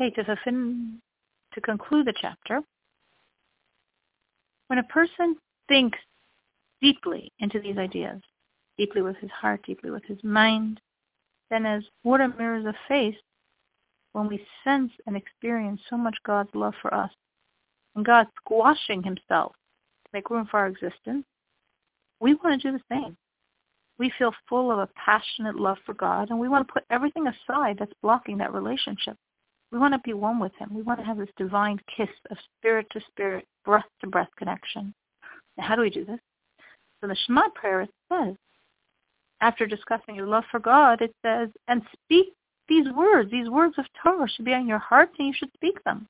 Okay, to, fin- to conclude the chapter, when a person thinks deeply into these ideas, deeply with his heart, deeply with his mind, then as water mirrors a face, when we sense and experience so much God's love for us, and God squashing himself to make room for our existence, we want to do the same. We feel full of a passionate love for God, and we want to put everything aside that's blocking that relationship. We want to be one with him. We want to have this divine kiss of spirit to spirit, breath to breath connection. Now, how do we do this? So the Shema prayer it says, after discussing your love for God, it says, and speak these words. These words of Torah should be on your heart and you should speak them.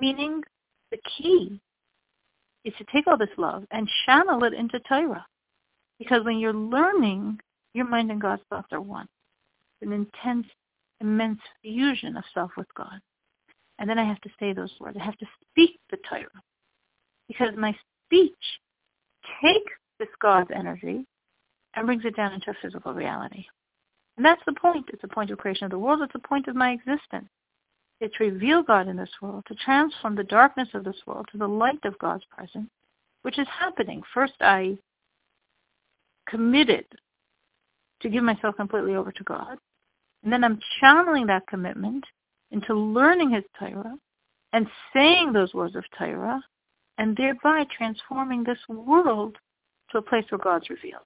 Meaning the key is to take all this love and channel it into Torah. Because when you're learning, your mind and God's thoughts are one. It's an intense, immense fusion of self with God. And then I have to say those words. I have to speak the Torah. Because my speech takes this God's energy and brings it down into a physical reality. And that's the point. It's the point of creation of the world. It's the point of my existence. It's to reveal God in this world, to transform the darkness of this world to the light of God's presence, which is happening. First, I committed to give myself completely over to God. And then I'm channeling that commitment into learning his Torah and saying those words of Torah and thereby transforming this world to a place where God's revealed.